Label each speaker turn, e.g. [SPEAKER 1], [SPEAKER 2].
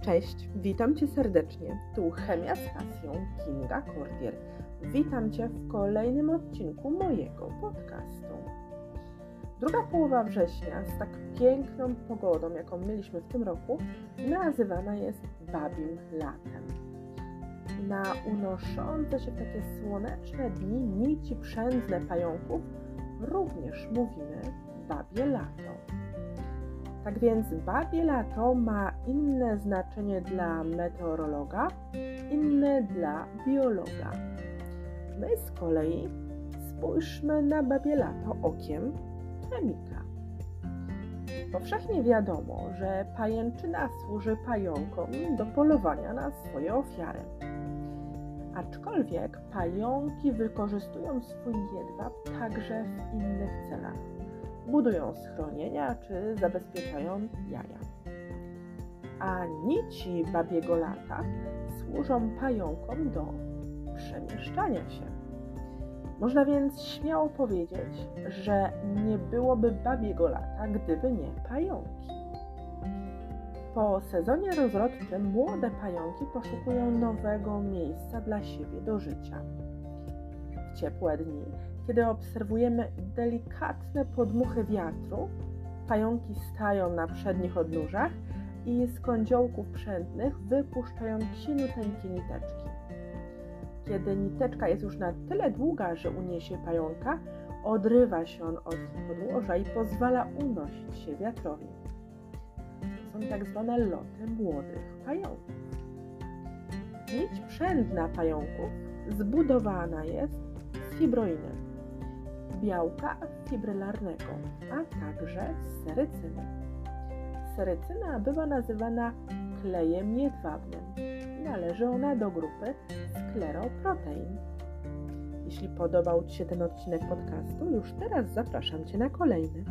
[SPEAKER 1] Cześć, witam Cię serdecznie. Tu Chemia z pasją Kinga Cordier. Witam Cię w kolejnym odcinku mojego podcastu. Druga połowa września z tak piękną pogodą, jaką mieliśmy w tym roku, nazywana jest babim latem. Na unoszące się takie słoneczne dni nici przędzne pająków również mówimy babie lato. Tak więc babie lato ma inne znaczenie dla meteorologa, inne dla biologa. My z kolei spójrzmy na babie lato okiem chemika. Powszechnie wiadomo, że pajęczyna służy pająkom do polowania na swoje ofiary. Aczkolwiek pająki wykorzystują swój jedwab także w innych celach budują schronienia czy zabezpieczają jaja. A nici babiego lata służą pająkom do przemieszczania się. Można więc śmiało powiedzieć, że nie byłoby babiego lata, gdyby nie pająki. Po sezonie rozrodczym młode pająki poszukują nowego miejsca dla siebie do życia. W ciepłe dni kiedy obserwujemy delikatne podmuchy wiatru, pająki stają na przednich odnóżach i z kądziołków przędnych wypuszczają cieniuteńkie niteczki. Kiedy niteczka jest już na tyle długa, że uniesie pająka, odrywa się on od podłoża i pozwala unosić się wiatrowi. To są tak zwane loty młodych pająków. Nić przędna pająków zbudowana jest z fibroiny białka fibrylarnego, a także serycyny. Serycyna bywa nazywana klejem jedwabnym. Należy ona do grupy skleroprotein. Jeśli podobał Ci się ten odcinek podcastu, już teraz zapraszam Cię na kolejny.